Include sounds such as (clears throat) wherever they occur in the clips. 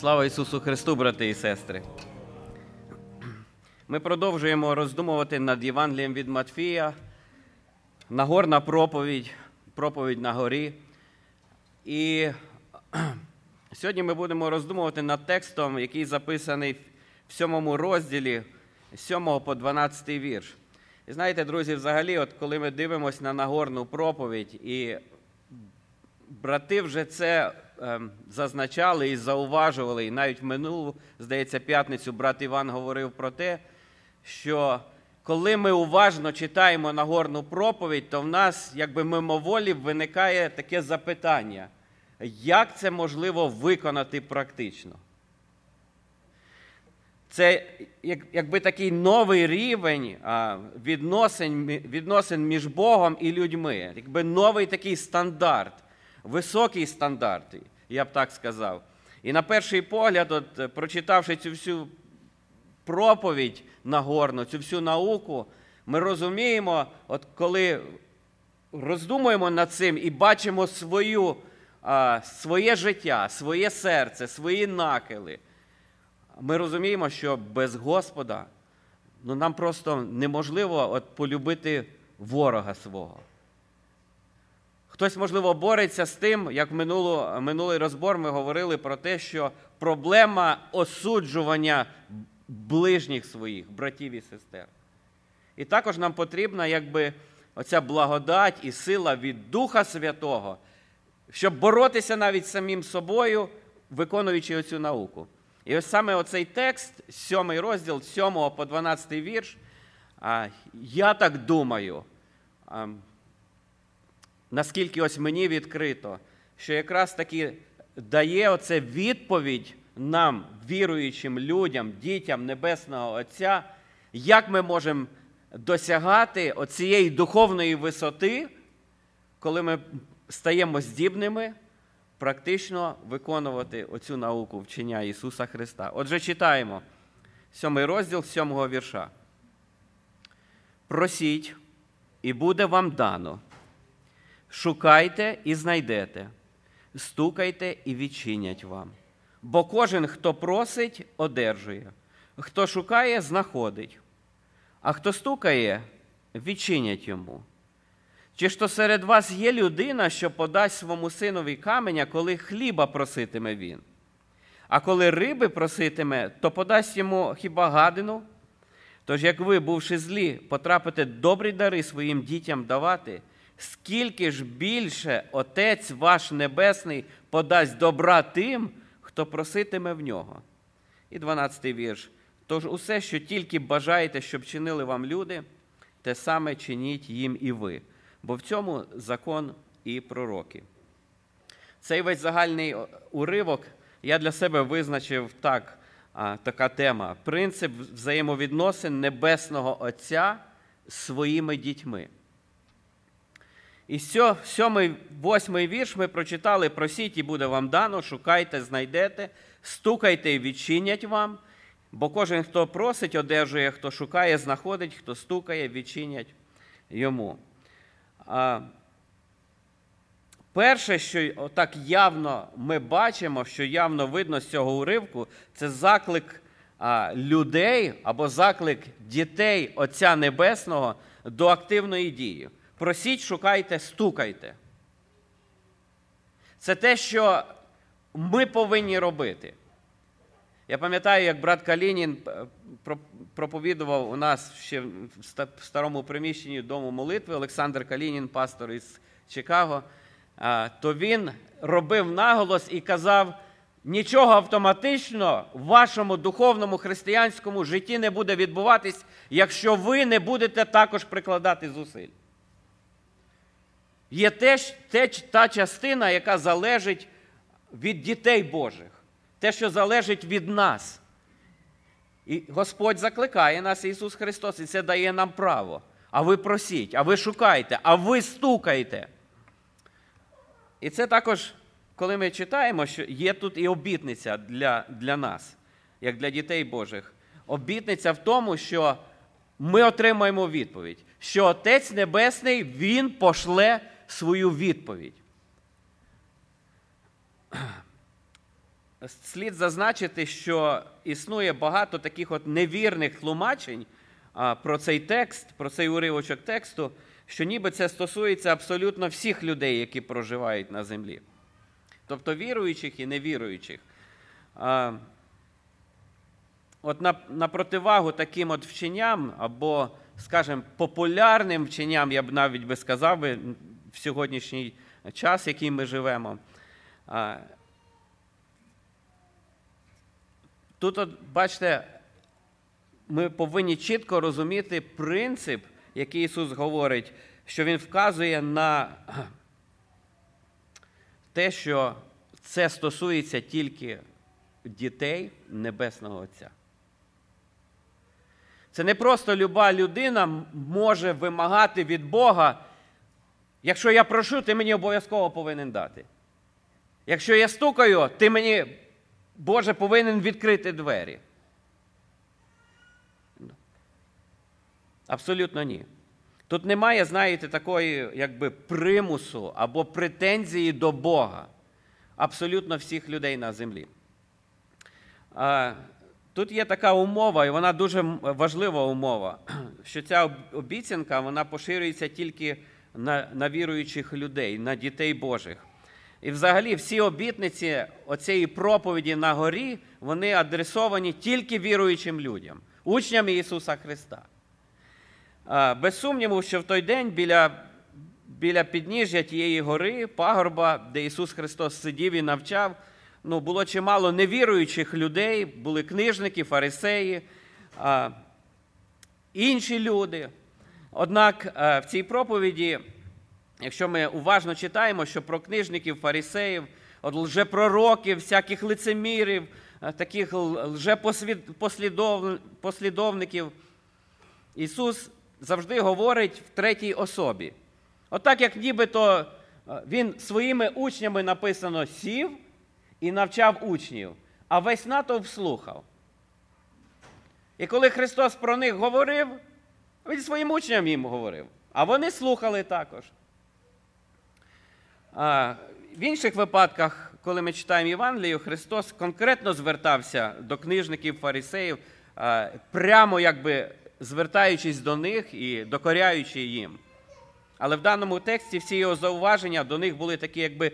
Слава Ісусу Христу, брати і сестри! Ми продовжуємо роздумувати над Євангелієм від Матфія, Нагорна проповідь, проповідь на горі. І (clears throat) сьогодні ми будемо роздумувати над текстом, який записаний в сьомому розділі з 7 по 12 вірш. І знаєте, друзі, взагалі, от коли ми дивимося на Нагорну проповідь, і брати вже це зазначали і зауважували, і навіть в минулу, здається, п'ятницю брат Іван говорив про те, що коли ми уважно читаємо Нагорну проповідь, то в нас якби мимоволі виникає таке запитання, як це можливо виконати практично? Це якби такий новий рівень відносин відносин між Богом і людьми, якби новий такий стандарт, високий стандарт, я б так сказав. І на перший погляд, от, прочитавши цю всю проповідь Нагорну, цю всю науку, ми розуміємо, от коли роздумуємо над цим і бачимо свою, а, своє життя, своє серце, свої накили ми розуміємо, що без Господа ну, нам просто неможливо от полюбити ворога свого. Хтось, можливо, бореться з тим, як в минулу, минулий розбор ми говорили про те, що проблема осуджування ближніх своїх, братів і сестер. І також нам потрібна якби, оця благодать і сила від Духа Святого, щоб боротися навіть самим собою, виконуючи оцю науку. І ось саме оцей текст, сьомий розділ, 7 по 12 вірш, я так думаю, наскільки ось мені відкрито, що якраз таки дає оце відповідь нам, віруючим людям, дітям Небесного Отця, як ми можемо досягати оцієї духовної висоти, коли ми стаємо здібними практично виконувати оцю науку вчення Ісуса Христа. Отже, читаємо сьомий розділ сьомого вірша. Просіть, і буде вам дано. Шукайте і знайдете, стукайте і відчинять вам. Бо кожен, хто просить, одержує, хто шукає, знаходить, а хто стукає, відчинять йому. Чи ж то серед вас є людина, що подасть своєму синові каменя, коли хліба проситиме він? А коли риби проситиме, то подасть йому хіба гадину? Тож, як ви, бувши злі, потрапите добрі дари своїм дітям давати, скільки ж більше Отець ваш Небесний подасть добра тим, хто проситиме в нього. І 12-й вірш. Тож усе, що тільки бажаєте, щоб чинили вам люди, те саме чиніть їм і ви бо в цьому закон і пророки. Цей весь загальний уривок я для себе визначив так, така тема: принцип взаємовідносин Небесного Отця своїми дітьми. І сьомий, восьмий вірш ми прочитали: просіть, і буде вам дано, шукайте, знайдете, стукайте і відчинять вам, бо кожен, хто просить, одержує, хто шукає, знаходить, хто стукає, відчинять йому. Перше, що так явно ми бачимо, що явно видно з цього уривку, це заклик людей або заклик дітей Отця Небесного до активної дії. Просіть, шукайте, стукайте. Це те, що ми повинні робити. Я пам'ятаю, як брат Калінін е, проповідував у нас ще в старому приміщенні Дому молитви Олександр Калінін, пастор із Чикаго, то він робив наголос і казав: нічого автоматично в вашому духовному християнському житті не буде відбуватись, якщо ви не будете також прикладати зусиль. Є теж та частина, яка залежить від дітей Божих те, що залежить від нас. І Господь закликає нас, Ісус Христос, і це дає нам право. А ви просіть, а ви шукайте, а ви стукайте. І це також, коли ми читаємо, що є тут і обітниця для, для нас, як для дітей Божих. Обітниця в тому, що ми отримаємо відповідь, що Отець Небесний Він пошле свою відповідь. слід зазначити, що існує багато таких от невірних тлумачень про цей текст, про цей уривочок тексту, що ніби це стосується абсолютно всіх людей, які проживають на землі. Тобто віруючих і невіруючих. От на, на противагу таким от вченням, або, скажімо, популярним вченням, я б навіть би сказав в сьогоднішній час, в який ми живемо. Тут, от, бачите, ми повинні чітко розуміти принцип, який Ісус говорить, що Він вказує на те, що це стосується тільки дітей Небесного Отця. Це не просто люба людина може вимагати від Бога, якщо я прошу, ти мені обов'язково повинен дати. Якщо я стукаю, ти мені, Боже, повинен відкрити двері. Абсолютно ні. Тут немає, знаєте, такої якби примусу або претензії до Бога. Абсолютно всіх людей на землі. Тут є така умова, і вона дуже важлива умова, (clears throat) що ця обіцянка вона поширюється тільки на на віруючих людей, на дітей Божих. І взагалі всі обітниці оцієї проповіді на горі, вони адресовані тільки віруючим людям, учням Ісуса Христа. Без сумніву, що в той день біля біля підніжжя тієї гори, пагорба, де Ісус Христос сидів і навчав, ну, було чимало невіруючих людей, були книжники, фарисеї, інші люди. Однак в цій проповіді, якщо ми уважно читаємо, що про книжників, фарисеїв, от лжепророків, всяких лицемірів, таких лжепослідовників, Ісус завжди говорить в третій особі. Отак, як нібито Він своїми учнями написано сів і навчав учнів, а весь натовп слухав. І коли Христос про них говорив, Він своїм учням їм говорив, а вони слухали також. А В інших випадках, коли ми читаємо Євангелію, Христос конкретно звертався до книжників, фарисеїв, прямо якби звертаючись до них і докоряючи їм. Але в даному тексті всі його зауваження до них були такі, якби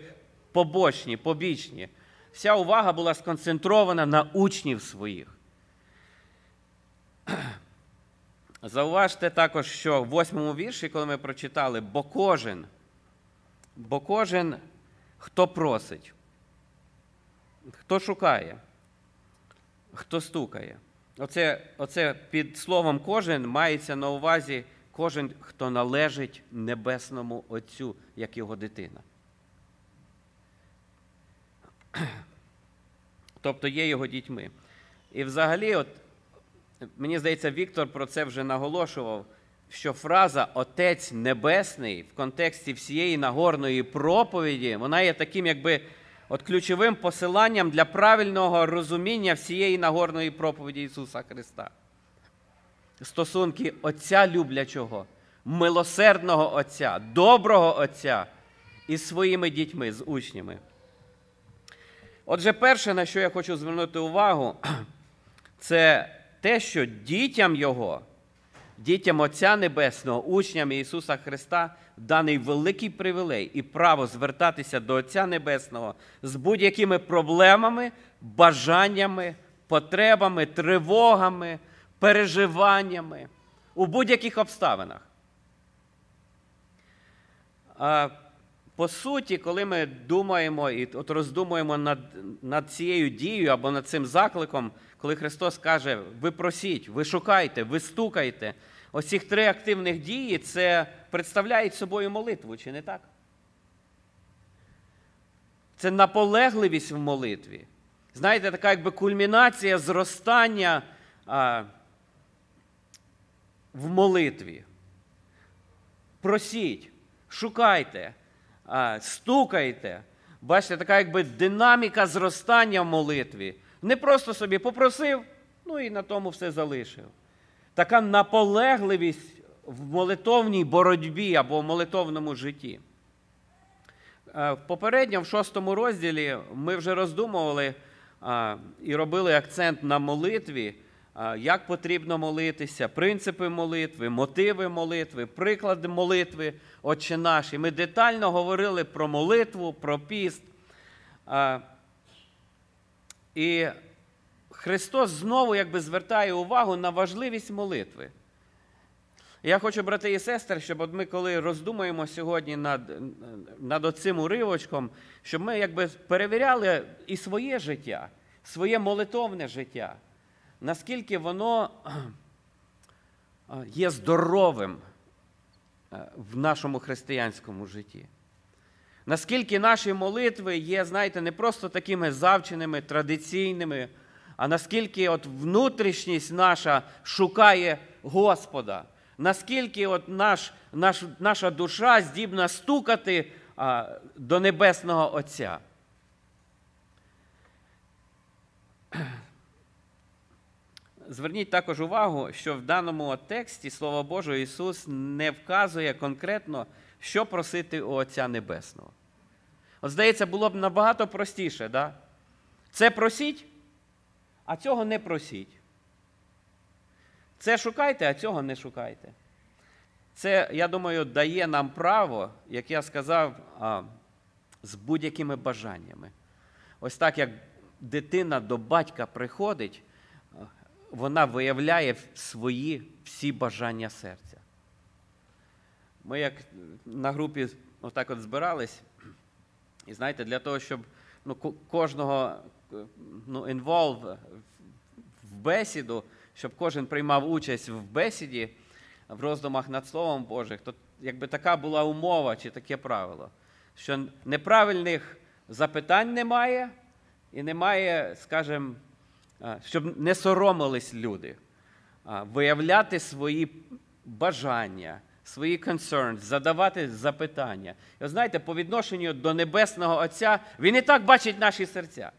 побочні, побічні вся увага була сконцентрована на учнів своїх. Зауважте також, що в восьмому вірші, коли ми прочитали, бо кожен, бо кожен, хто просить, хто шукає, хто стукає. Оце, Оце під словом кожен мається на увазі кожен, хто належить Небесному Отцю, як його дитина. тобто є його дітьми. І взагалі, от, мені здається, Віктор про це вже наголошував, що фраза Отець Небесний в контексті всієї нагорної проповіді, вона є таким, якби от ключовим посиланням для правильного розуміння всієї нагорної проповіді Ісуса Христа. Стосунки Отця люблячого, милосердного Отця, доброго Отця із своїми дітьми, з учнями. Отже, перше, на що я хочу звернути увагу, (clears throat) це те, що дітям Його, дітям Отця Небесного, учням Ісуса Христа, даний великий привілей і право звертатися до Отця Небесного з будь-якими проблемами, бажаннями, потребами, тривогами, переживаннями у будь-яких обставинах. По суті, коли ми думаємо і от роздумуємо над над цією дією або над цим закликом, коли Христос каже, ви просіть, ви шукайте, ви стукайте, ось три активних дії це представляють собою молитву, чи не так? Це наполегливість в молитві. Знаєте, така якби кульмінація зростання а, в молитві. Просіть, шукайте стукайте. Бачите, така якби динаміка зростання в молитві. Не просто собі попросив, ну і на тому все залишив. Така наполегливість в молитовній боротьбі або в молитовному житті. Попередньо, в шостому розділі, ми вже роздумували і робили акцент на молитві, як потрібно молитися, принципи молитви, мотиви молитви, приклади молитви, Отче наш. І Ми детально говорили про молитву, про піст. І Христос знову якби звертає увагу на важливість молитви. Я хочу, брати і сестри, щоб от ми, коли роздумуємо сьогодні над над оцим уривочком, щоб ми якби перевіряли і своє життя, своє молитовне життя, наскільки воно є здоровим в нашому християнському житті. Наскільки наші молитви є, знаєте, не просто такими завченими, традиційними, а наскільки от внутрішність наша шукає Господа наскільки от наш, наш, наша душа здібна стукати а, до Небесного Отця. Зверніть також увагу, що в даному тексті Слово Боже Ісус не вказує конкретно, що просити у Отця Небесного. От, здається, було б набагато простіше, да? це просіть, а цього не просіть. Це шукайте, а цього не шукайте. Це, я думаю, дає нам право, як я сказав, з будь-якими бажаннями. Ось так, як дитина до батька приходить, вона виявляє свої всі бажання серця. Ми, як на групі отак от збирались, і знаєте, для того, щоб ну, кожного ну, involve в бесіду, щоб кожен приймав участь в бесіді в роздумах над Словом Божих, то якби така була умова чи таке правило, що неправильних запитань немає, і немає, скажімо, щоб не соромились люди, виявляти свої бажання, свої concerns, задавати запитання. І знаєте, по відношенню до Небесного Отця, Він і так бачить наші серця.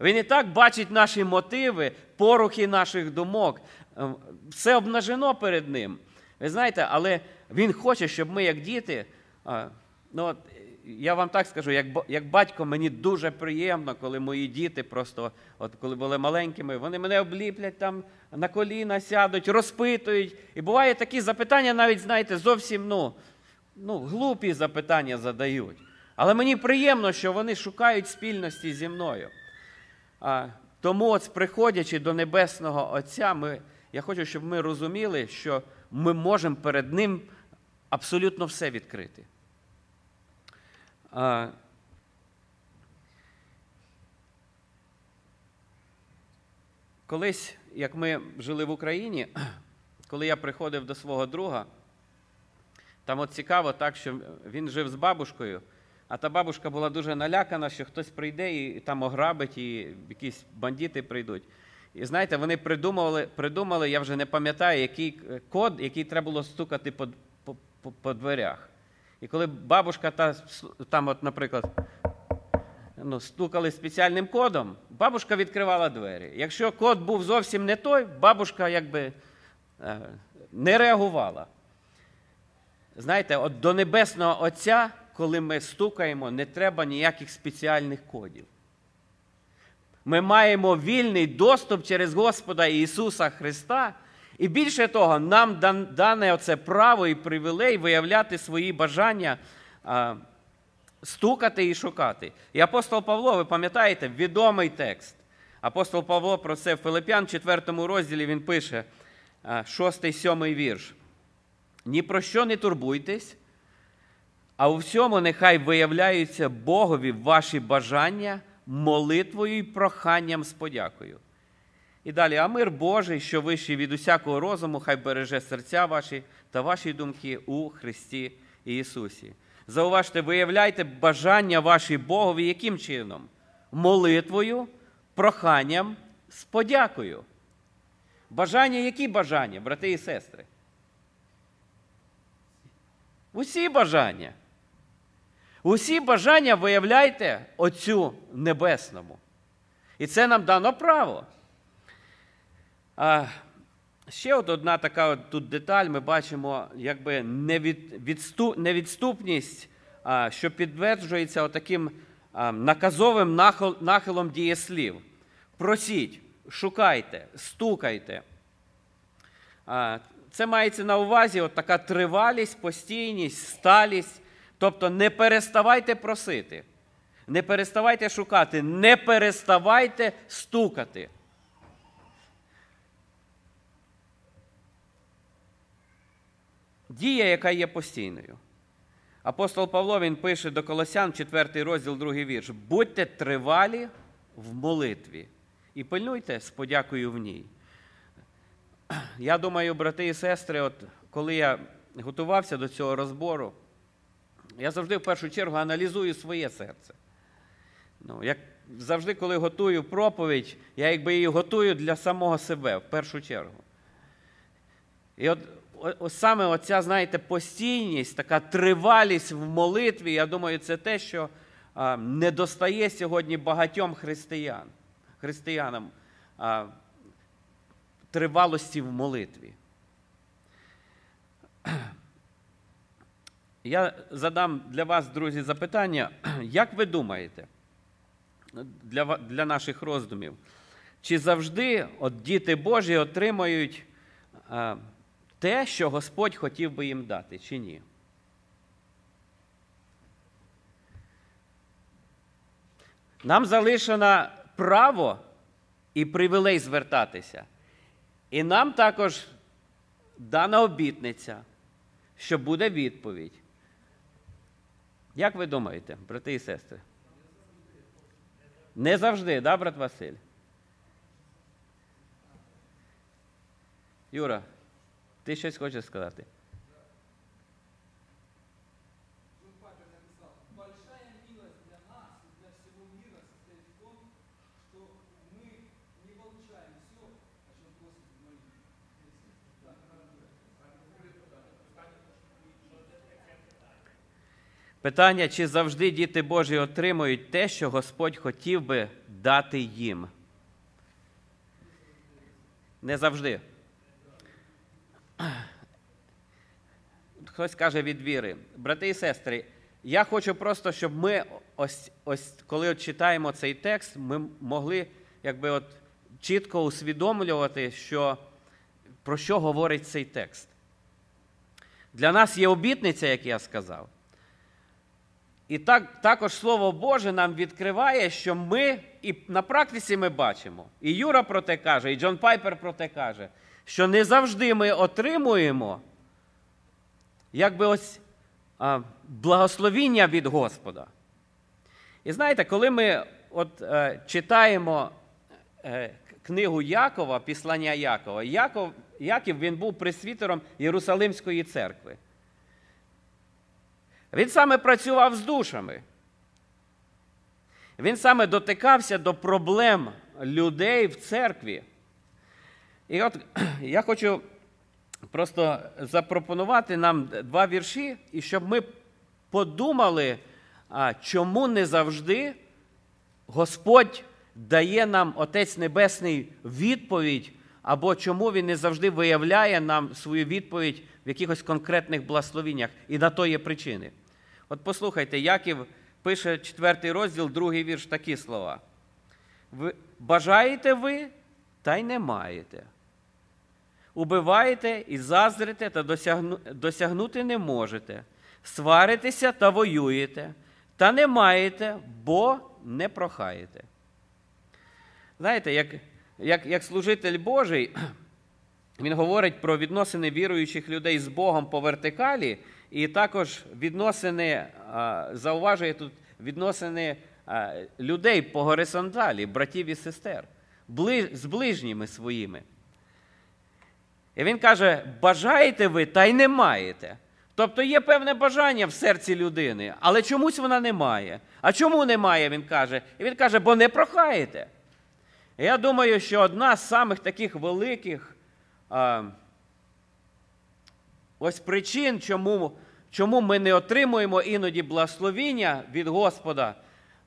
Він і так бачить наші мотиви, порухи наших думок. Ем, все обнажено перед ним. Ви знаєте, але він хоче, щоб ми, як діти, ну, я вам так скажу, як як батько, мені дуже приємно, коли мої діти просто, от коли були маленькими, вони мене обліплять там на коліна сядуть, розпитують. І буває такі запитання, навіть, знаєте, зовсім ну, ну, глупі запитання задають. Але мені приємно, що вони шукають спільності зі мною. А, Тому, от, приходячи до Небесного Отця, ми, я хочу, щоб ми розуміли, що ми можемо перед Ним абсолютно все відкрити. Колись, як ми жили в Україні, (clears throat) коли я приходив до свого друга, там от цікаво так, що він жив з бабушкою. А та бабушка була дуже налякана, що хтось прийде і там ограбить, і якісь бандити прийдуть. І знаєте, вони придумали, придумали, я вже не пам'ятаю, який код, який треба було стукати по, по, по, по дверях. І коли бабушка та, там, от, наприклад, ну, стукали спеціальним кодом, бабушка відкривала двері. Якщо код був зовсім не той, бабушка якби е, не реагувала. Знаєте, от до Небесного Отця коли ми стукаємо, не треба ніяких спеціальних кодів. Ми маємо вільний доступ через Господа Ісуса Христа. І більше того, нам дане оце право і привілей виявляти свої бажання, стукати і шукати. І апостол Павло, ви пам'ятаєте, відомий текст. Апостол Павло про це в Филип'ян, 4 розділі він пише, 6-7 вірш. Ні про що не турбуйтесь, а у всьому нехай виявляються Богові ваші бажання молитвою і проханням з подякою. І далі, а мир Божий, що вищий від усякого розуму, хай береже серця ваші та ваші думки у Христі Ісусі. Зауважте, виявляйте бажання ваші Богові яким чином? Молитвою, проханням з подякою. Бажання які бажання, брати і сестри? Усі бажання. Усі бажання виявляйте Отцю Небесному. І це нам дано право. Ще от одна така от тут деталь, ми бачимо якби невід, невідступність, що підтверджується отаким наказовим нахилом дієслів. Просіть, шукайте, стукайте. Це мається на увазі от така тривалість, постійність, сталість. Тобто не переставайте просити, не переставайте шукати, не переставайте стукати. Дія, яка є постійною. Апостол Павло він пише до Колосян, 4 розділ, 2 вірш. Будьте тривалі в молитві і пильнуйте з подякою в ній. Я думаю, брати і сестри, от коли я готувався до цього розбору, я завжди в першу чергу аналізую своє серце. Ну, як завжди, коли готую проповідь, я якби її готую для самого себе в першу чергу. І от саме оця, знаєте, постійність, така тривалість в молитві, я думаю, це те, що не достає сьогодні багатьом християн, християнам тривалості в молитві. (clears throat) Я задам для вас, друзі, запитання, (clears throat) як ви думаєте, для, для наших роздумів, чи завжди от діти Божі отримають а, те, що Господь хотів би їм дати, чи ні? Нам залишено право і привілей звертатися. І нам також дана обітниця, що буде відповідь. Як ви думаєте, брати і сестри? Не завжди, да, брат Василь? Юра, ти щось хочеш сказати? Питання, чи завжди діти Божі отримують те, що Господь хотів би дати їм? Не завжди. Хтось каже від віри. Брати і сестри, я хочу просто, щоб ми, ось, ось коли от читаємо цей текст, ми могли якби от чітко усвідомлювати, що, про що говорить цей текст. Для нас є обітниця, як я сказав. І так, також Слово Боже нам відкриває, що ми, і на практиці ми бачимо, і Юра про те каже, і Джон Пайпер про те каже, що не завжди ми отримуємо якби ось а, благословіння від Господа. І знаєте, коли ми от, е, читаємо е, книгу Якова, післання Якова, Яков, Яків він був пресвітером Єрусалимської церкви. Він саме працював з душами. Він саме дотикався до проблем людей в церкві. І от (clears throat) я хочу просто запропонувати нам два вірші, і щоб ми подумали, чому не завжди Господь дає нам Отець Небесний відповідь, або чому Він не завжди виявляє нам свою відповідь в якихось конкретних благословіннях, і на то є причини. От послухайте, Яків пише четвертий розділ, другий вірш, такі слова. Ви, бажаєте ви, та й не маєте. Убиваєте і заздрите, та досягну, досягнути не можете. Сваритеся та воюєте, та не маєте, бо не прохаєте. Знаєте, як, як, як служитель Божий, (clears throat) він говорить про відносини віруючих людей з Богом по вертикалі, і також відносини, зауважує тут відносини людей по горизонталі, братів і сестер, з ближніми своїми. І він каже: бажаєте ви, та й не маєте. Тобто є певне бажання в серці людини, але чомусь вона не має. А чому немає, він каже? І він каже, бо не прохаєте. Я думаю, що одна з самих таких великих а, ось причин, чому, чому ми не отримуємо іноді благословіння від Господа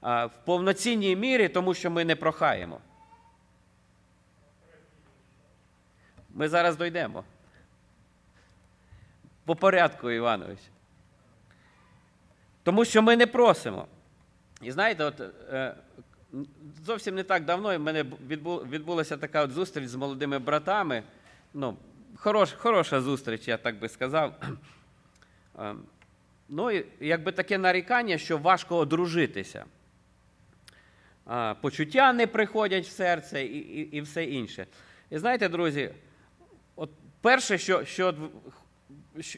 а, в повноцінній мірі, тому що ми не прохаємо. Ми зараз дійдемо. По порядку, Іванович. Тому що ми не просимо. І знаєте, от е, зовсім не так давно в мене відбу- відбулася така от зустріч з молодими братами. Ну, хорош, хороша зустріч, я так би сказав. (clears throat) Е, Ну, і якби таке нарікання, що важко одружитися. А, Почуття не приходять в серце і, і, і все інше. І знаєте, друзі, перше, що, що,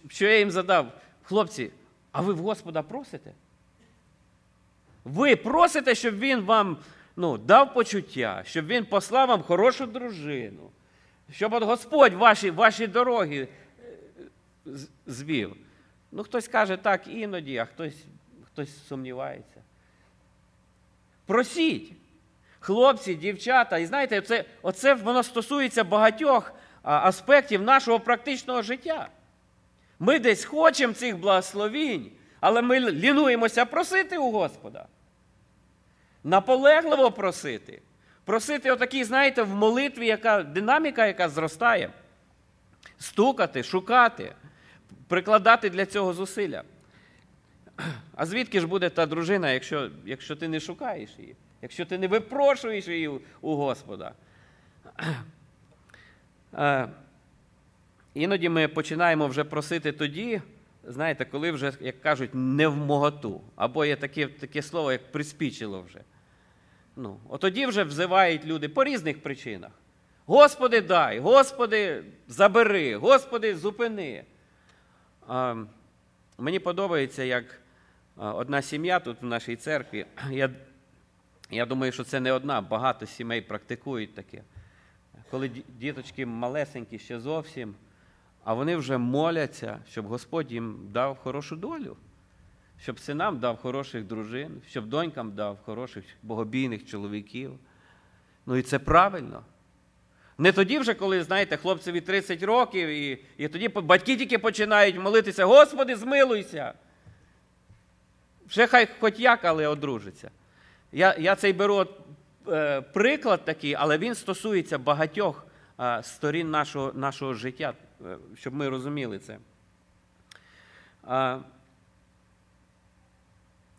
що я їм задав, хлопці, а ви в Господа просите? Ви просите, щоб він вам ну, дав почуття, щоб він послав вам хорошу дружину, щоб от Господь ваші, ваші дороги е, звів. Ну, хтось каже так іноді, а хтось, хтось сумнівається. Просіть. Хлопці, дівчата, і знаєте, це, оце воно стосується багатьох аспектів нашого практичного життя. Ми десь хочемо цих благословінь, але ми лінуємося просити у Господа. Наполегливо просити. Просити отакій, знаєте, в молитві, яка динаміка, яка зростає. Стукати, шукати, прикладати для цього зусилля. А звідки ж буде та дружина, якщо, якщо ти не шукаєш її, якщо ти не випрошуєш її у- у Господа? Е, Іноді ми починаємо вже просити тоді, знаєте, коли вже, як кажуть, не в моготу. Або є таке, таке слово, як приспічило вже. Ну, от тоді вже взивають люди по різних причинах. Господи, дай, Господи, забери, Господи, зупини. А, мені подобається, як одна сім'я тут в нашій церкві. (clears throat) Я, я думаю, що це не одна, багато сімей практикують таке. Коли діточки малесенькі ще зовсім, а вони вже моляться, щоб Господь їм дав хорошу долю, щоб синам дав хороших дружин, щоб донькам дав хороших богобійних чоловіків. Ну і це правильно. Не тоді вже, коли, знаєте, хлопцеві 30 років, і, і тоді батьки тільки починають молитися, Господи, змилуйся. Вже хай хоч як, але одружиться. Я, я цей беру приклад такий, але він стосується багатьох е, сторін нашого, нашого життя, е, щоб ми розуміли це. Е,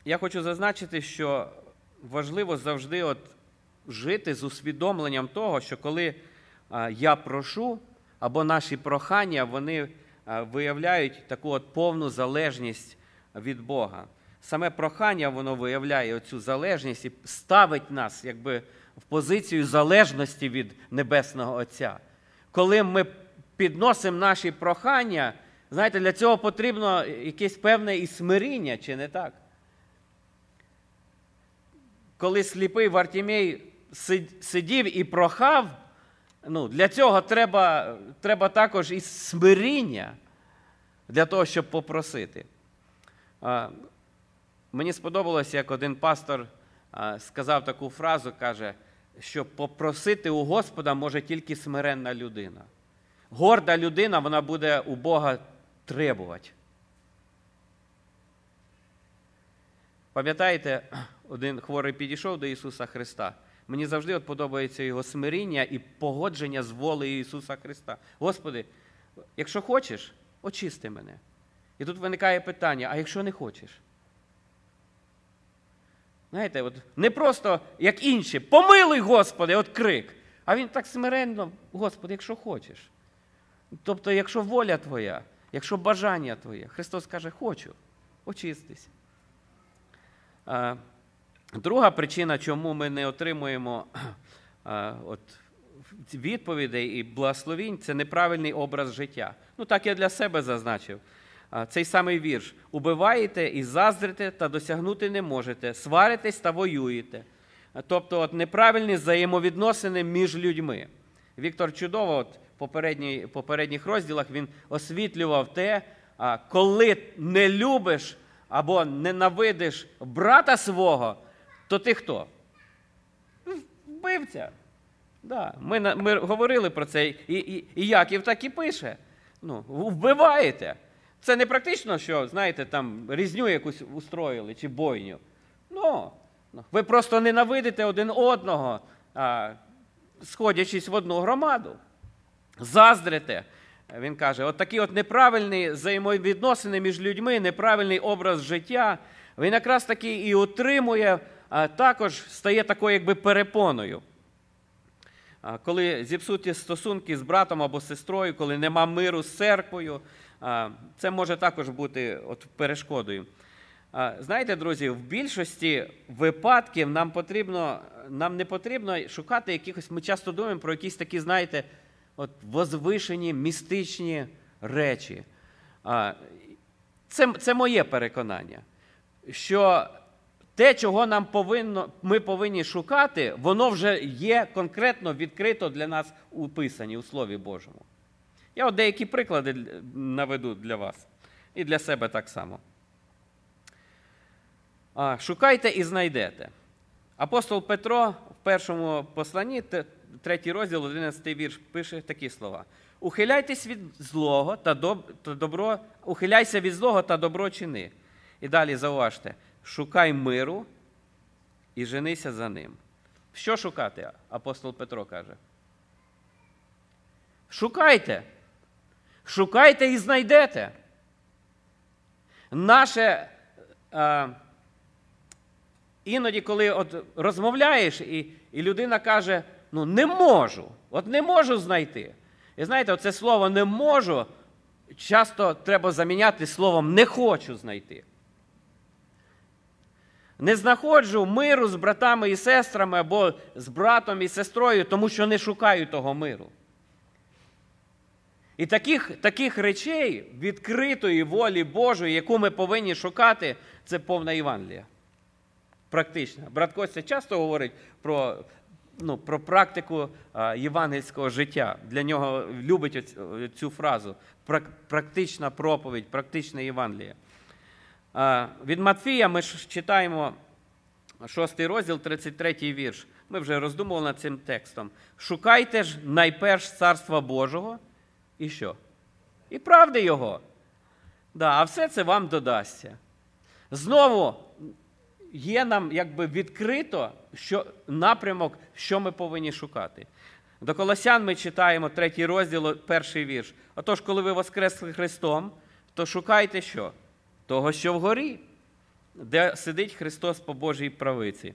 я хочу зазначити, що важливо завжди от жити з усвідомленням того, що коли я прошу, або наші прохання, вони виявляють таку от повну залежність від Бога. Саме прохання воно виявляє цю залежність і ставить нас якби, в позицію залежності від Небесного Отця. Коли ми підносимо наші прохання, знаєте, для цього потрібно якесь певне і смиріння, чи не так? коли сліпий Вартімей сид- сидів і прохав, ну, для цього треба, треба також і смиріння для того, щоб попросити. Мені сподобалося, як один пастор сказав таку фразу, каже, що попросити у Господа може тільки смиренна людина. Горда людина, вона буде у Бога требувати. Пам'ятаєте, один хворий підійшов до Ісуса Христа. Мені завжди от подобається його смиріння і погодження з волею Ісуса Христа. Господи, якщо хочеш, очисти мене. І тут виникає питання: а якщо не хочеш? Знаєте, от не просто як інші, помилуй, Господи, от крик. А він так смиренно, Господи, якщо хочеш. Тобто, якщо воля Твоя, якщо бажання Твоє, Христос каже, хочу, очистись. Друга причина, чому ми не отримуємо (clears throat) от, відповідей і благословінь, це неправильний образ життя. Ну, так я для себе зазначив. Цей самий вірш. Убиваєте і заздрите, та досягнути не можете, сваритесь та воюєте. Тобто от, неправильні взаємовідносини між людьми. Віктор чудово, от, в попередній, попередніх розділах він освітлював те, коли не любиш або ненавидиш брата свого, то ти хто? Вбивця. Да. Ми, ми говорили про це, і, і, і Яків так і пише. Ну, вбиваєте. Це не практично, що, знаєте, там різню якусь устроїли чи бойню. Ну, ви просто ненавидите один одного, а, сходячись в одну громаду. Заздрите. Він каже, от такі от неправильні взаємовідносини між людьми, неправильний образ життя, він якраз таки і утримує, а також стає такою якби перепоною. Коли зіпсуті стосунки з братом або сестрою, коли нема миру з церквою, це може також бути от перешкодою. Знаєте, друзі, в більшості випадків нам потрібно, нам не потрібно шукати якихось, ми часто думаємо про якісь такі, знаєте, от возвишені, містичні речі. Це, це моє переконання, що те, чого нам повинно, ми повинні шукати, воно вже є конкретно відкрито для нас у Писанні, у Слові Божому. Я от деякі приклади наведу для вас і для себе так само. Шукайте і знайдете. Апостол Петро в першому посланні, третій розділ, 11 вірш, пише такі слова: Ухиляйтесь від злого та добро, ухиляйся від злого та добро чини. І далі зауважте, шукай миру і женися за ним. Що шукати? Апостол Петро каже. Шукайте. Шукайте і знайдете. Наше. А, Іноді, коли от розмовляєш, і, і людина каже, ну не можу, от не можу знайти. І знаєте, оце слово не можу часто треба заміняти словом не хочу знайти. Не знаходжу миру з братами і сестрами або з братом і сестрою, тому що не шукаю того миру. І таких, таких речей відкритої волі Божої, яку ми повинні шукати, це повна Євангелія. Практична. Брат Костя часто говорить про, ну, про практику а, євангельського життя. Для нього любить оць- цю фразу. Прак- Практична проповідь, практичне Євангеліє. А, від Матфія ми ж читаємо 6 розділ, 33 вірш. Ми вже роздумували над цим текстом. Шукайте ж найперш царства Божого. І що? І правди Його. Да, а все це вам додасться. Знову є нам якби відкрито що, напрямок, що ми повинні шукати. До Колосян ми читаємо третій розділ, перший вірш. Отож, коли ви воскресли Христом, то шукайте що? Того, що вгорі, де сидить Христос по Божій правиці.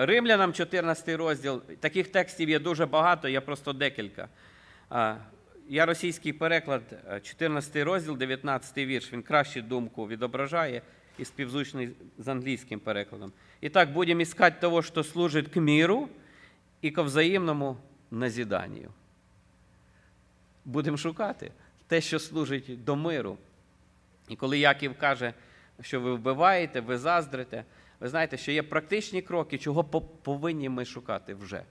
Римлянам 14 розділ. Таких текстів є дуже багато, я просто декілька. Я російський переклад, е, 14 розділ, 19 вірш. Він краще думку відображає і співзвучний з англійським перекладом. І так, будемо іскати того, що служить к міру і ко взаємному назіданню. Будемо шукати те, що служить до миру. І коли Яків каже, що ви вбиваєте, ви заздрите, ви знаєте, що є практичні кроки, чого по- повинні ми шукати вже.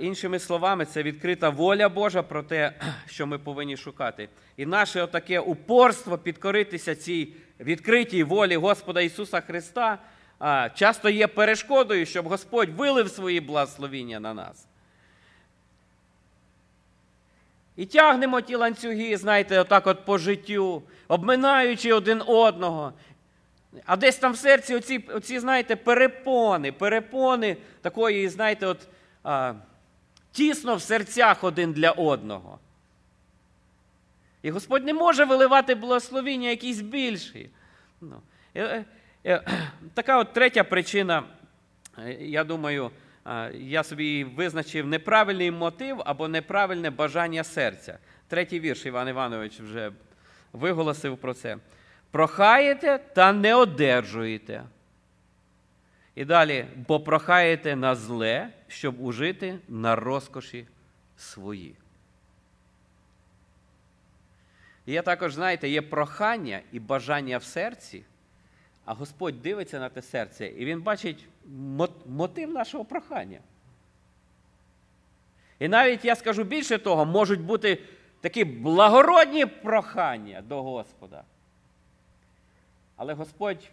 Іншими словами, це відкрита воля Божа про те, (clears throat) що ми повинні шукати. І наше отаке упорство підкоритися цій відкритій волі Господа Ісуса Христа часто є перешкодою, щоб Господь вилив свої благословіння на нас. І тягнемо ті ланцюги, знаєте, отак от по життю, обминаючи один одного. А десь там в серці оці, оці знаєте, перепони, перепони такої, знаєте, от, тісно в серцях один для одного. І Господь не може виливати благословіння якісь більші. Ну, е, е, е, (clears throat) така от третя причина, я думаю, я собі визначив неправильний мотив або неправильне бажання серця. Третій вірш Іван Іванович вже виголосив про це. Прохаєте та не одержуєте. І далі, бо прохаєте на зле, щоб ужити на розкоші свої. І є також, знаєте, є прохання і бажання в серці, а Господь дивиться на те серце, і Він бачить мотив нашого прохання. І навіть я скажу більше того, можуть бути такі благородні прохання до Господа. Але Господь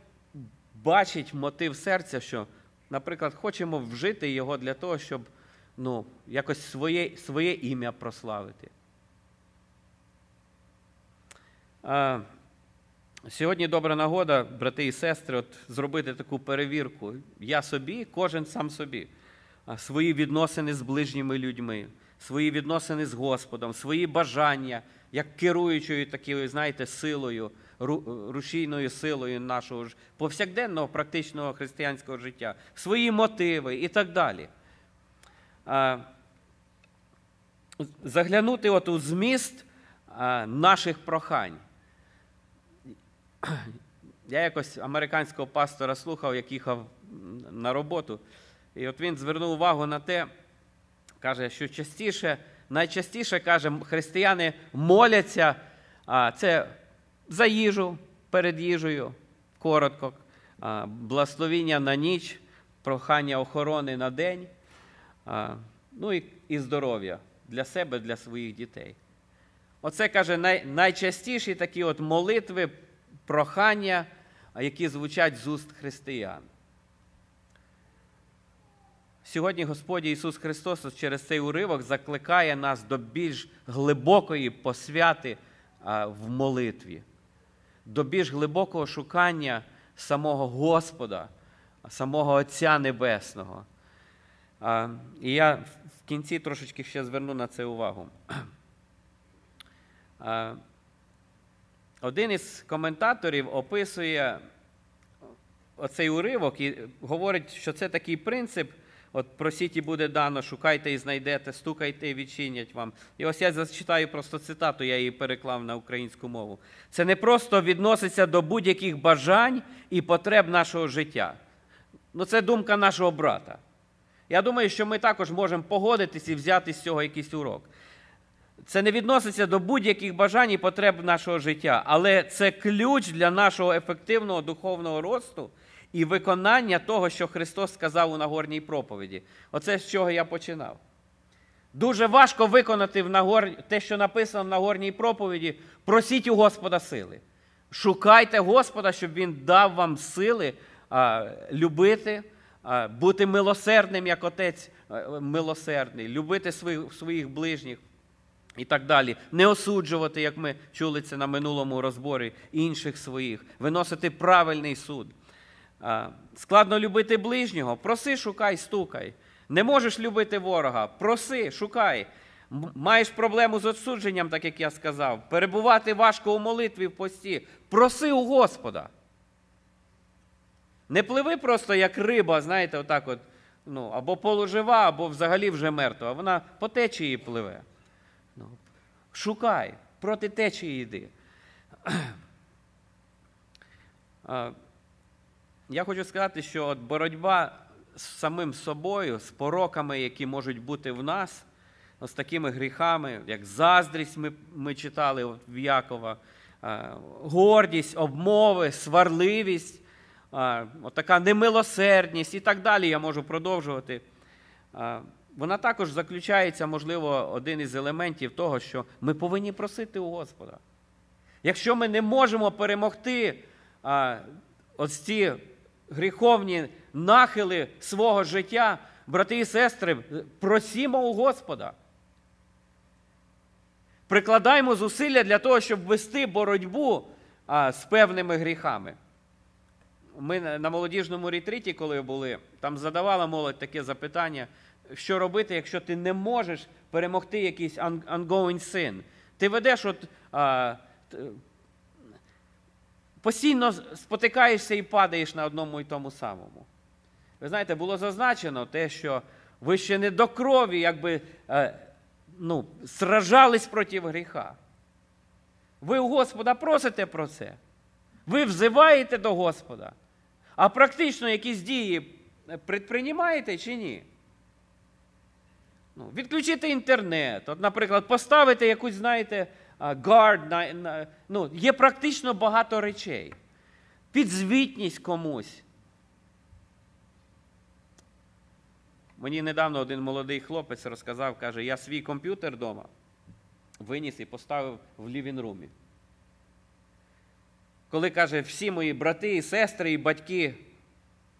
бачить мотив серця, що, наприклад, хочемо вжити його для того, щоб ну, якось своє, своє ім'я прославити. А, сьогодні добра нагода, брати і сестри, от, зробити таку перевірку. Я собі, кожен сам собі. Свої відносини з ближніми людьми, свої відносини з Господом, свої бажання, як керуючою такою, знаєте, силою рушійною силою нашого ж повсякденного практичного християнського життя, свої мотиви і так далі. Заглянути от у зміст наших прохань. Я якось американського пастора слухав, як їхав на роботу, і от він звернув увагу на те, каже, що частіше, найчастіше каже, християни моляться, це за їжу перед їжею, коротко, благословіння на ніч, прохання охорони на день, ну і, і здоров'я для себе, для своїх дітей. Оце каже най, найчастіші такі от молитви, прохання, які звучать з уст християн. Сьогодні Господь Ісус Христос через цей уривок закликає нас до більш глибокої посвяти в молитві, до більш глибокого шукання самого Господа, самого Отця Небесного. І я в кінці трошечки ще зверну на це увагу. Один із коментаторів описує оцей уривок і говорить, що це такий принцип. От просіть і буде дано, шукайте і знайдете, стукайте і відчинять вам. І ось я зачитаю просто цитату, я її переклав на українську мову. Це не просто відноситься до будь-яких бажань і потреб нашого життя. Ну, це думка нашого брата. Я думаю, що ми також можемо погодитись і взяти з цього якийсь урок. Це не відноситься до будь-яких бажань і потреб нашого життя, але це ключ для нашого ефективного духовного росту і виконання того, що Христос сказав у Нагорній проповіді. Оце з чого я починав. Дуже важко виконати в Нагор... те, що написано в Нагорній проповіді. Просіть у Господа сили. Шукайте Господа, щоб Він дав вам сили а, любити, а, бути милосердним, як Отець а, милосердний, любити своїх, своїх ближніх і так далі. Не осуджувати, як ми чули це на минулому розборі, інших своїх, виносити правильний суд. Складно любити ближнього, проси, шукай, стукай. Не можеш любити ворога, проси, шукай. Маєш проблему з осудженням, так як я сказав, перебувати важко у молитві в пості. Проси у Господа. Не пливи просто як риба, знаєте, отак от, ну, або полужива, або взагалі вже мертва. Вона по течії пливе. Ну, шукай, проти течії йди. (clears throat) Я хочу сказати, що от боротьба з самим собою, з пороками, які можуть бути в нас, з такими гріхами, як заздрість, ми, ми читали в Якова, гордість, обмови, сварливість, от така немилосердність і так далі, я можу продовжувати. Вона також заключається, можливо, один із елементів того, що ми повинні просити у Господа. Якщо ми не можемо перемогти а, ось ці гріховні нахили свого життя, брати і сестри, просімо у Господа. Прикладаємо зусилля для того, щоб вести боротьбу а, з певними гріхами. Ми на- молодіжному ретріті, коли були, там задавала молодь таке запитання, що робити, якщо ти не можеш перемогти якийсь ongoing sin. Ти ведеш от, а, постійно спотикаєшся і падаєш на одному і тому самому. Ви знаєте, було зазначено те, що ви ще не до крові, якби е, ну, сражались проти гріха. Ви у Господа просите про це. Ви взиваєте до Господа. А практично якісь дії предприймаєте чи ні? Ну, відключити інтернет, от, наприклад, поставити якусь, знаєте, guard ну, є практично багато речей. Підзвітність комусь. Мені недавно один молодий хлопець розказав, каже, я свій комп'ютер вдома виніс і поставив в лівінрумі. Коли каже, всі мої брати і сестри і батьки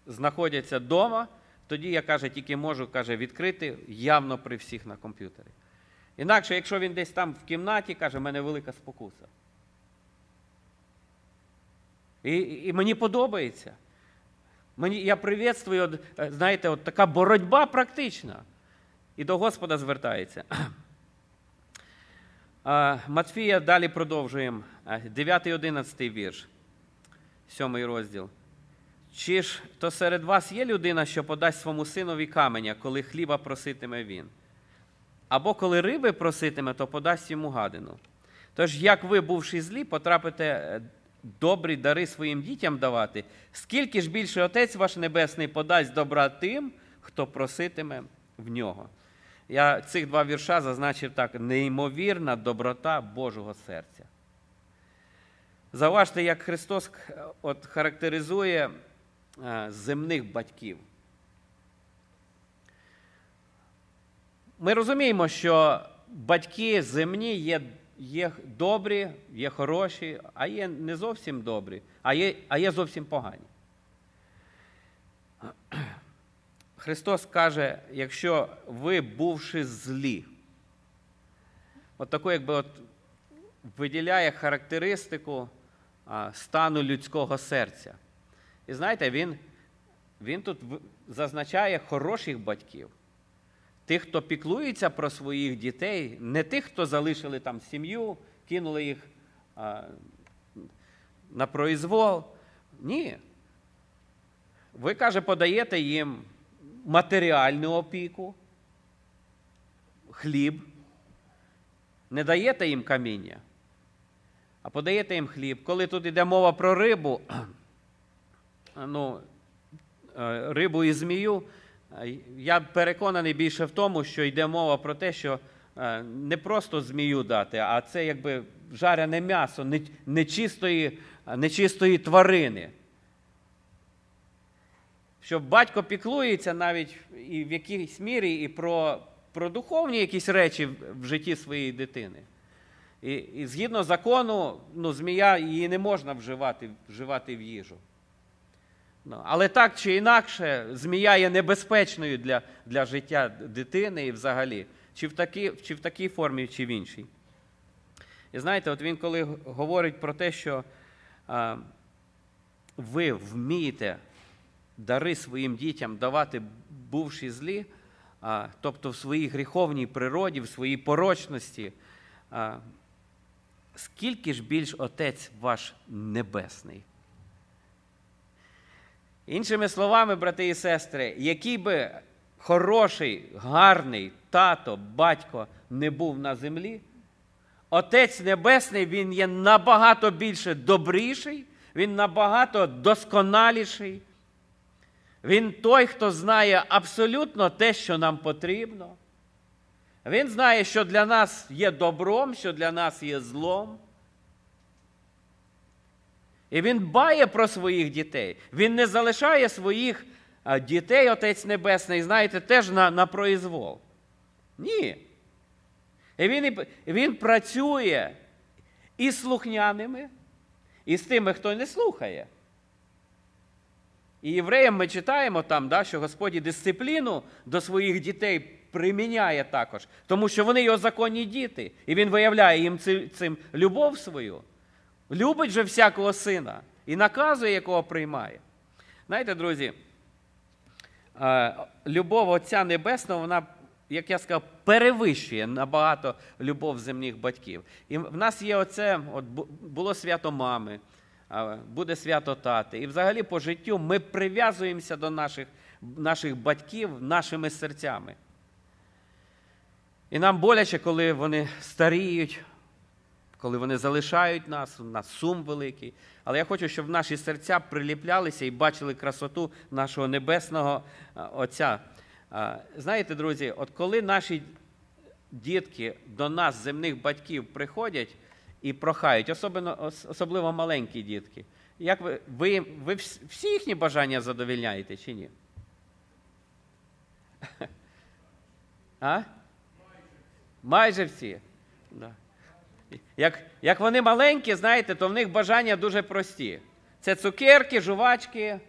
знаходяться вдома, тоді я каже, тільки можу каже, відкрити явно при всіх на комп'ютері. Інакше, якщо він десь там в кімнаті, каже, в мене велика спокуса. І, і мені подобається. Мені, я привітствую, е, знаєте, от така боротьба практична. І до Господа звертається. (clears throat) Матфія далі продовжуємо. 9-11 вірш, 7 розділ. Чи ж то серед вас є людина, що подасть своєму синові каменя, коли хліба проситиме він? Або коли риби проситиме, то подасть йому гадину. Тож, як ви, бувши злі, потрапите е, добрі дари своїм дітям давати, скільки ж більше Отець ваш Небесний подасть добра тим, хто проситиме в нього. Я цих два вірша зазначив так: неймовірна доброта Божого серця. Зауважте, як Христос от, характеризує е, земних батьків. Ми розуміємо, що батьки земні є є добрі, є хороші, а є не зовсім добрі, а є, а є зовсім погані. Христос каже, якщо ви, бувши злі, от таку, якби от виділяє характеристику стану людського серця. І знаєте, він, він тут зазначає хороших батьків тих, хто піклується про своїх дітей, не тих, хто залишили там сім'ю, кинули їх а, на произвол. Ні. Ви, каже, подаєте їм матеріальну опіку, хліб, не даєте їм каміння, а подаєте їм хліб. Коли тут йде мова про рибу, (clears throat) ну, е, рибу і змію, я переконаний більше в тому, що йде мова про те, що е, не просто змію дати, а це якби жарене м'ясо нечистої, нечистої тварини. Що батько піклується навіть і в якійсь мірі і про про духовні якісь речі в житті своєї дитини. І і згідно закону, ну, змія її не можна вживати, вживати в їжу. Ну, але так чи інакше, змія є небезпечною для для життя дитини і взагалі, чи в такій чи в такій формі, чи в іншій. І знаєте, от він коли говорить про те, що а, ви вмієте дари своїм дітям давати, бувши злі, а, тобто в своїй гріховній природі, в своїй порочності, а, скільки ж більш Отець ваш Небесний Іншими словами, брати і сестри, який би хороший, гарний тато, батько не був на землі, Отець Небесний, Він є набагато більше добріший, Він набагато досконаліший. Він той, хто знає абсолютно те, що нам потрібно. Він знає, що для нас є добром, що для нас є злом. І він дбає про своїх дітей. Він не залишає своїх дітей, Отець Небесний, знаєте, теж на на произвол. Ні. І Він він працює і з слухняними, і з тими, хто не слухає. І євреям ми читаємо там, да, що Господь дисципліну до своїх дітей приміняє також, тому що вони його законні діти, і він виявляє їм цим любов свою. Любить же всякого сина і наказує, якого приймає. Знаєте, друзі, любов Отця Небесного, вона, як я сказав, перевищує набагато любов земних батьків. І в нас є оце, от було свято мами, буде свято тати. І взагалі по життю ми прив'язуємося до наших, наших батьків нашими серцями. І нам боляче, коли вони старіють, коли вони залишають нас, у нас сум великий. Але я хочу, щоб наші серця приліплялися і бачили красоту нашого небесного Отця. Знаєте, друзі, от коли наші дітки до нас, земних батьків, приходять і прохають, особливо, особливо маленькі дітки, як ви, ви, ви всі їхні бажання задовільняєте чи ні? (laughs) А? Майже всі. Да. Як як вони маленькі, знаєте, то в них бажання дуже прості. Це цукерки, жувачки,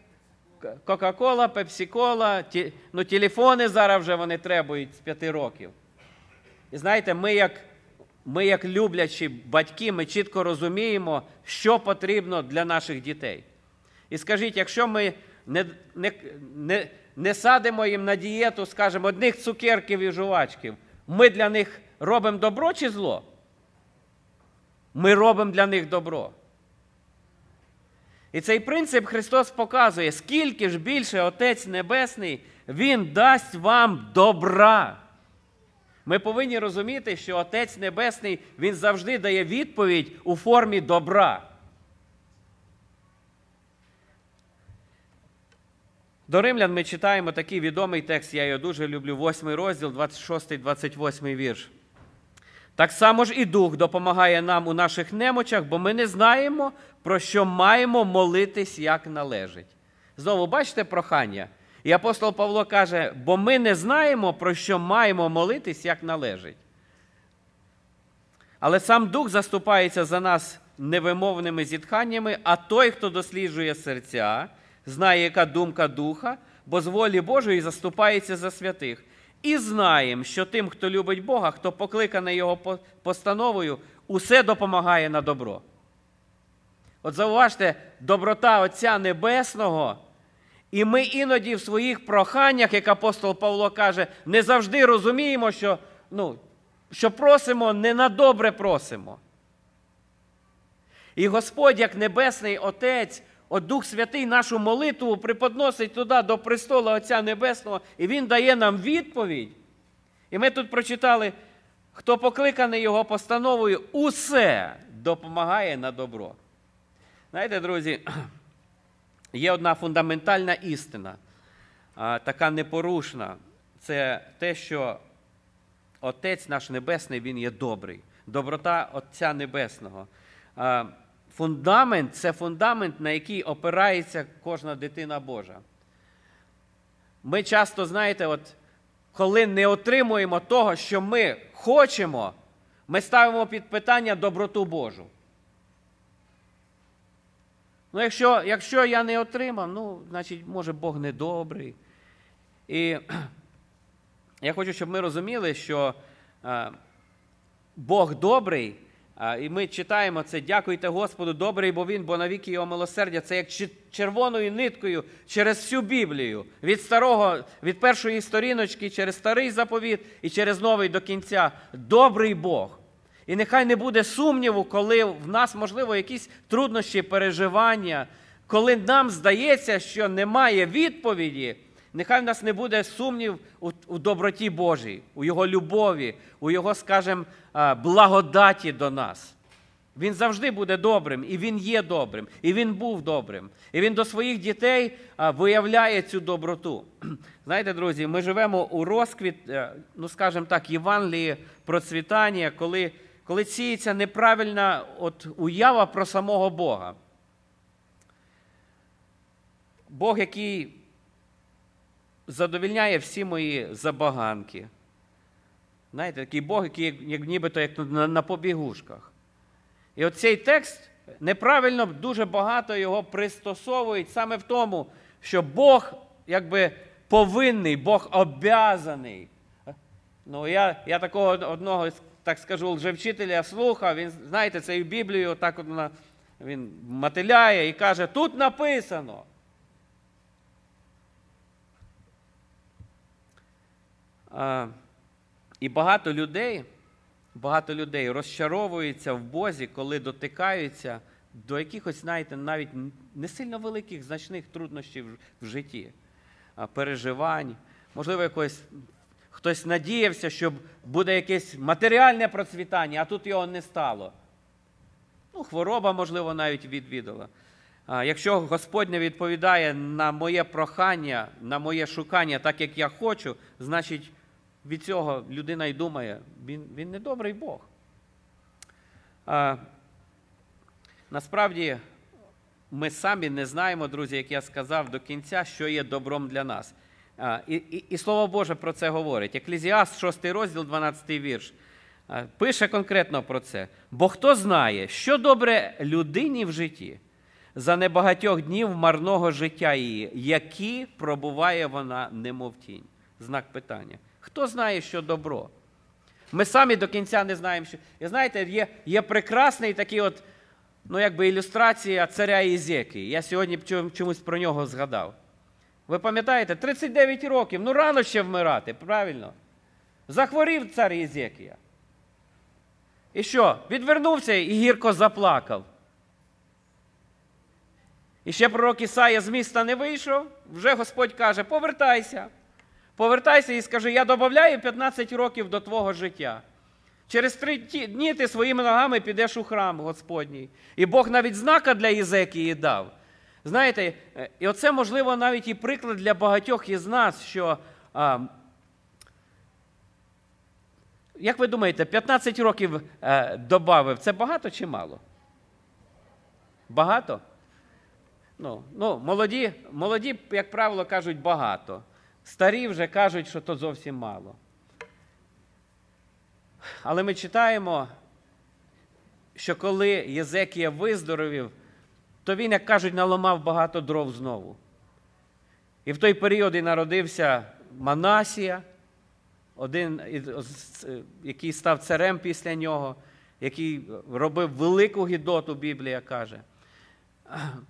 Кока-Кола, Пепсі-Кола, ті, ну, телефони зараз вже вони требують з п'яти років. І знаєте, ми як ми, як люблячі батьки, ми чітко розуміємо, що потрібно для наших дітей. І скажіть, якщо ми не не, не, не садимо їм на дієту, скажімо, одних цукерків і жувачків, ми для них робимо добро чи зло? Ми робимо для них добро. І цей принцип Христос показує, скільки ж більше Отець Небесний, Він дасть вам добра. Ми повинні розуміти, що Отець Небесний Він завжди дає відповідь у формі добра. До римлян ми читаємо такий відомий текст, я його дуже люблю, 8 розділ, 26-28 вірш. Так само ж і Дух допомагає нам у наших немочах, бо ми не знаємо, про що маємо молитись, як належить. Знову бачите прохання? І апостол Павло каже, бо ми не знаємо, про що маємо молитись, як належить. Але сам Дух заступається за нас невимовними зітханнями, а той, хто досліджує серця, знає, яка думка Духа, бо з волі Божої заступається за святих. І знаємо, що тим, хто любить Бога, хто покликаний Його постановою, усе допомагає на добро. От зауважте, доброта Отця Небесного, і ми іноді в своїх проханнях, як апостол Павло каже, не завжди розуміємо, що, ну, що просимо, не на добре просимо. І Господь, як Небесний Отець, от Дух Святий нашу молитву приподносить туди до престола Отця Небесного, і Він дає нам відповідь. І ми тут прочитали, хто покликаний Його постановою, усе допомагає на добро. Знаєте, друзі, є одна фундаментальна істина, така непорушна. Це те, що Отець наш Небесний, Він є добрий. Доброта Отця Небесного. Фундамент це фундамент, на який опирається кожна дитина Божа. Ми часто, знаєте, от, коли не отримуємо того, що ми хочемо, ми ставимо під питання доброту Божу. Ну, якщо якщо я не отримав, ну, значить, може, Бог не добрий. І (clears throat) я хочу, щоб ми розуміли, що а, Бог добрий, і ми читаємо це, дякуйте Господу, добрий, бо Він, бо навіки його милосердя. Це як червоною ниткою через всю Біблію, від старого, від першої сторіночки, через старий заповіт і через новий до кінця. Добрий Бог. І нехай не буде сумніву, коли в нас, можливо, якісь труднощі, переживання, коли нам здається, що немає відповіді, нехай в нас не буде сумнів у, доброті Божій, у Його любові, у Його, скажімо, благодаті до нас. Він завжди буде добрим, і він є добрим, і він був добрим. І він до своїх дітей виявляє цю доброту. (clears throat) Знаєте, друзі, ми живемо у розквіт, е, ну скажімо так, Євангелії процвітання, коли коли сіється неправильна от уява про самого Бога. Бог, який задовільняє всі мої забаганки. Знаєте, такий Бог, який як нібито як на, на побігушках. І от цей текст неправильно дуже багато його пристосовують саме в тому, що Бог якби повинний, Бог обязаний. Ну, я я такого одного так скажу, лжевчителя слухав, він, знаєте, це в Біблію так от він мотиляє і каже, тут написано. І багато людей, багато людей розчаровуються в Бозі, коли дотикаються до якихось, знаєте, навіть не сильно великих значних труднощів в житті, переживань, можливо, якоїсь Хтось надіявся, що буде якесь матеріальне процвітання, а тут його не стало. Ну, Хвороба, можливо, навіть відвідала. Якщо Господь не відповідає на моє прохання, на моє шукання, так як я хочу, значить від цього людина й думає, він він не добрий Бог. А, Насправді, ми самі не знаємо, друзі, як я сказав до кінця, що є добром для нас. І, і, і Слово Боже про це говорить. Еклезіаст, 6 розділ, 12 вірш, пише конкретно про це. Бо хто знає, що добре людині в житті за небагатьох днів марного життя її, які пробуває вона, немов тінь? Знак питання. Хто знає, що добро? Ми самі до кінця не знаємо, що. І знаєте, є є прекрасний такий от, ну, якби ілюстрація царя Ізеки. Я сьогодні чомусь про нього згадав. Ви пам'ятаєте, 39 років, ну рано ще вмирати, правильно? Захворів цар Єзекія. І що? Відвернувся і гірко заплакав. І ще пророк Ісая з міста не вийшов, вже Господь каже: повертайся. Повертайся і скажи, я додаю 15 років до твого життя. Через три дні ти своїми ногами підеш у храм Господній. І Бог навіть знака для Єзекії дав. Знаєте, е, і оце, можливо, навіть і приклад для багатьох із нас, що, а, як ви думаєте, 15 років е, додав, це багато чи мало? Багато? Ну, ну, молоді, молоді, як правило, кажуть багато. Старі вже кажуть, що то зовсім мало. Але ми читаємо, що коли Єзекія виздоровів, то він, як кажуть, наламав багато дров знову. І в той період і народився Манасія, один, який став царем після нього, який робив велику гідоту, Біблія каже.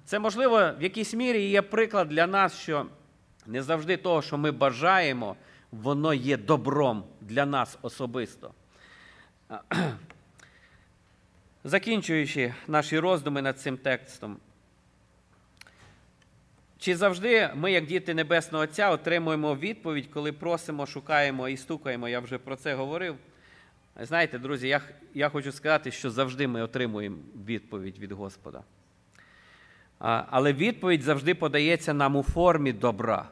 Це, можливо, в якійсь мірі є приклад для нас, що не завжди того, що ми бажаємо, воно є добром для нас особисто. (clears throat) Закінчуючи наші роздуми над цим текстом, чи завжди ми, як діти Небесного Отця, отримуємо відповідь, коли просимо, шукаємо і стукаємо? Я вже про це говорив. Знаєте, друзі, я, я хочу сказати, що завжди ми отримуємо відповідь від Господа. Але відповідь завжди подається нам у формі добра.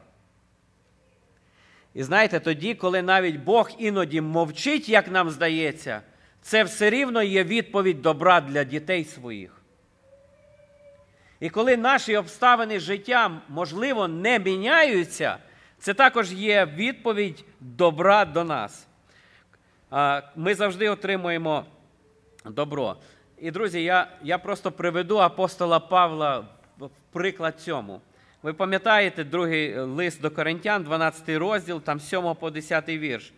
І знаєте, тоді, коли навіть Бог іноді мовчить, як нам здається, це все рівно є відповідь добра для дітей своїх. І коли наші обставини життя, можливо, не міняються, це також є відповідь добра до нас. Ми завжди отримуємо добро. І, друзі, я я просто приведу апостола Павла приклад цьому. Ви пам'ятаєте другий лист до Коринтян, 12 розділ, там 7 по 10 вірш.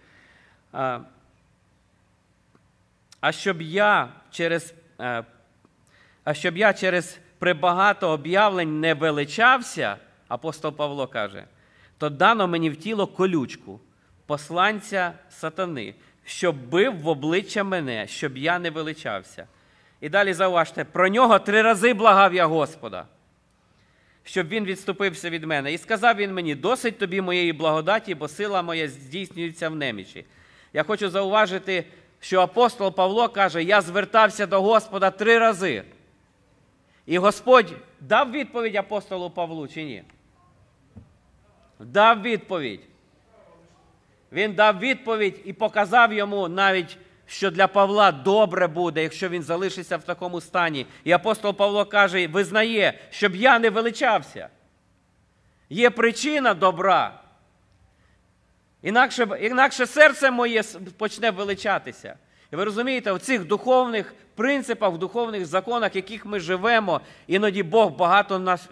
А щоб я через е, а щоб я через прибагато об'явлень не величався, апостол Павло каже, то дано мені в тіло колючку, посланця сатани, щоб бив в обличчя мене, щоб я не величався. І далі зауважте, про нього три рази благав я Господа, щоб він відступився від мене. І сказав він мені: досить тобі моєї благодаті, бо сила моя здійснюється в немічі. Я хочу зауважити, що апостол Павло каже: Я звертався до Господа три рази. І Господь дав відповідь апостолу Павлу чи ні? Дав відповідь. Він дав відповідь і показав йому навіть, що для Павла добре буде, якщо він залишиться в такому стані. І апостол Павло каже, визнає, щоб я не величався. Є причина добра. Інакше інакше серце моє почне величатися. І ви розумієте, в цих духовних принципах, в духовних законах, в яких ми живемо, іноді Бог багато нас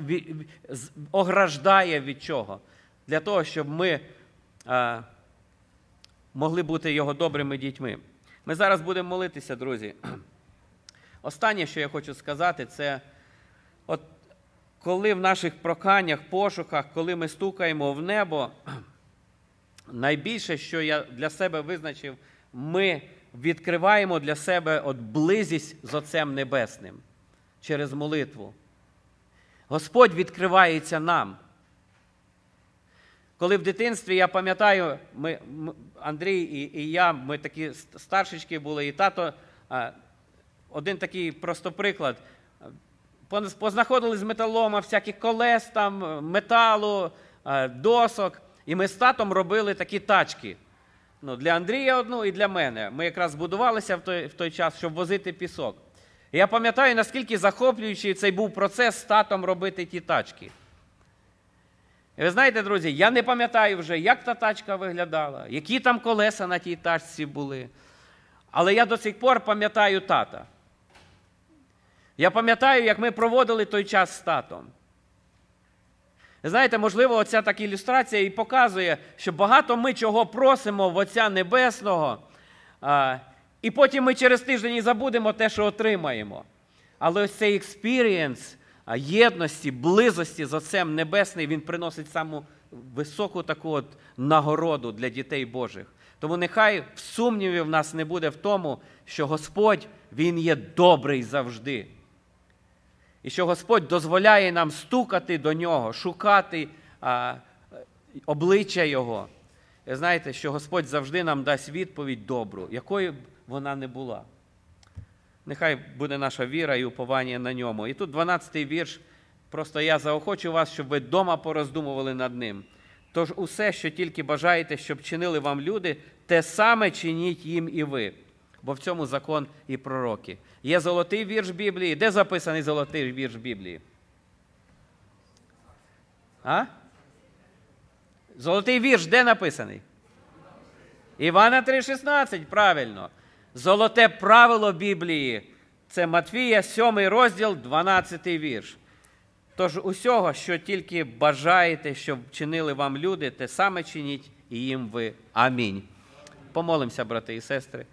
ограждає від чого? Для того, щоб ми а, могли бути його добрими дітьми. Ми зараз будемо молитися, друзі. Останнє, що я хочу сказати, це от коли в наших проханнях, пошуках, коли ми стукаємо в небо, найбільше, що я для себе визначив, ми відкриваємо для себе от близість з Отцем Небесним через молитву. Господь відкривається нам. Коли в дитинстві я пам'ятаю, ми, Андрій і і я, ми такі старшечки були, і тато, один такий просто приклад. Познаходили з металома всяких колес, там, металу, досок, і ми з татом робили такі тачки. Ну, Для Андрія одну і для мене. Ми якраз збудувалися в той в той час, щоб возити пісок. І я пам'ятаю, наскільки захоплюючий цей був процес з татом робити ті тачки. І ви знаєте, друзі, я не пам'ятаю вже, як та тачка виглядала, які там колеса на тій тачці були. Але я до сих пор пам'ятаю тата. Я пам'ятаю, як ми проводили той час з татом. Знаєте, можливо, оця така ілюстрація і показує, що багато ми чого просимо в Отця Небесного, і потім ми через тиждень і забудемо те, що отримаємо. Але ось цей experience єдності, близості з Отцем Небесним, він приносить саму високу таку от нагороду для дітей Божих. Тому нехай сумнівів в нас не буде в тому, що Господь Він є добрий завжди. І що Господь дозволяє нам стукати до нього, шукати а, обличчя Його. І знаєте, що Господь завжди нам дасть відповідь добру, якою б вона не була. Нехай буде наша віра і уповання на ньому. І тут 12-й вірш. Просто я заохочу вас, щоб ви вдома пороздумували над ним. Тож усе, що тільки бажаєте, щоб чинили вам люди, те саме чиніть їм і ви. Бо в цьому закон і пророки. Є золотий вірш Біблії. Де записаний золотий вірш Біблії? А? Золотий вірш де написаний? Івана 3,16, правильно. Золоте правило Біблії це Матвія, 7 розділ, 12 вірш. Тож усього, що тільки бажаєте, щоб чинили вам люди, те саме чиніть і їм ви. Амінь. Помолимося, брати і сестри.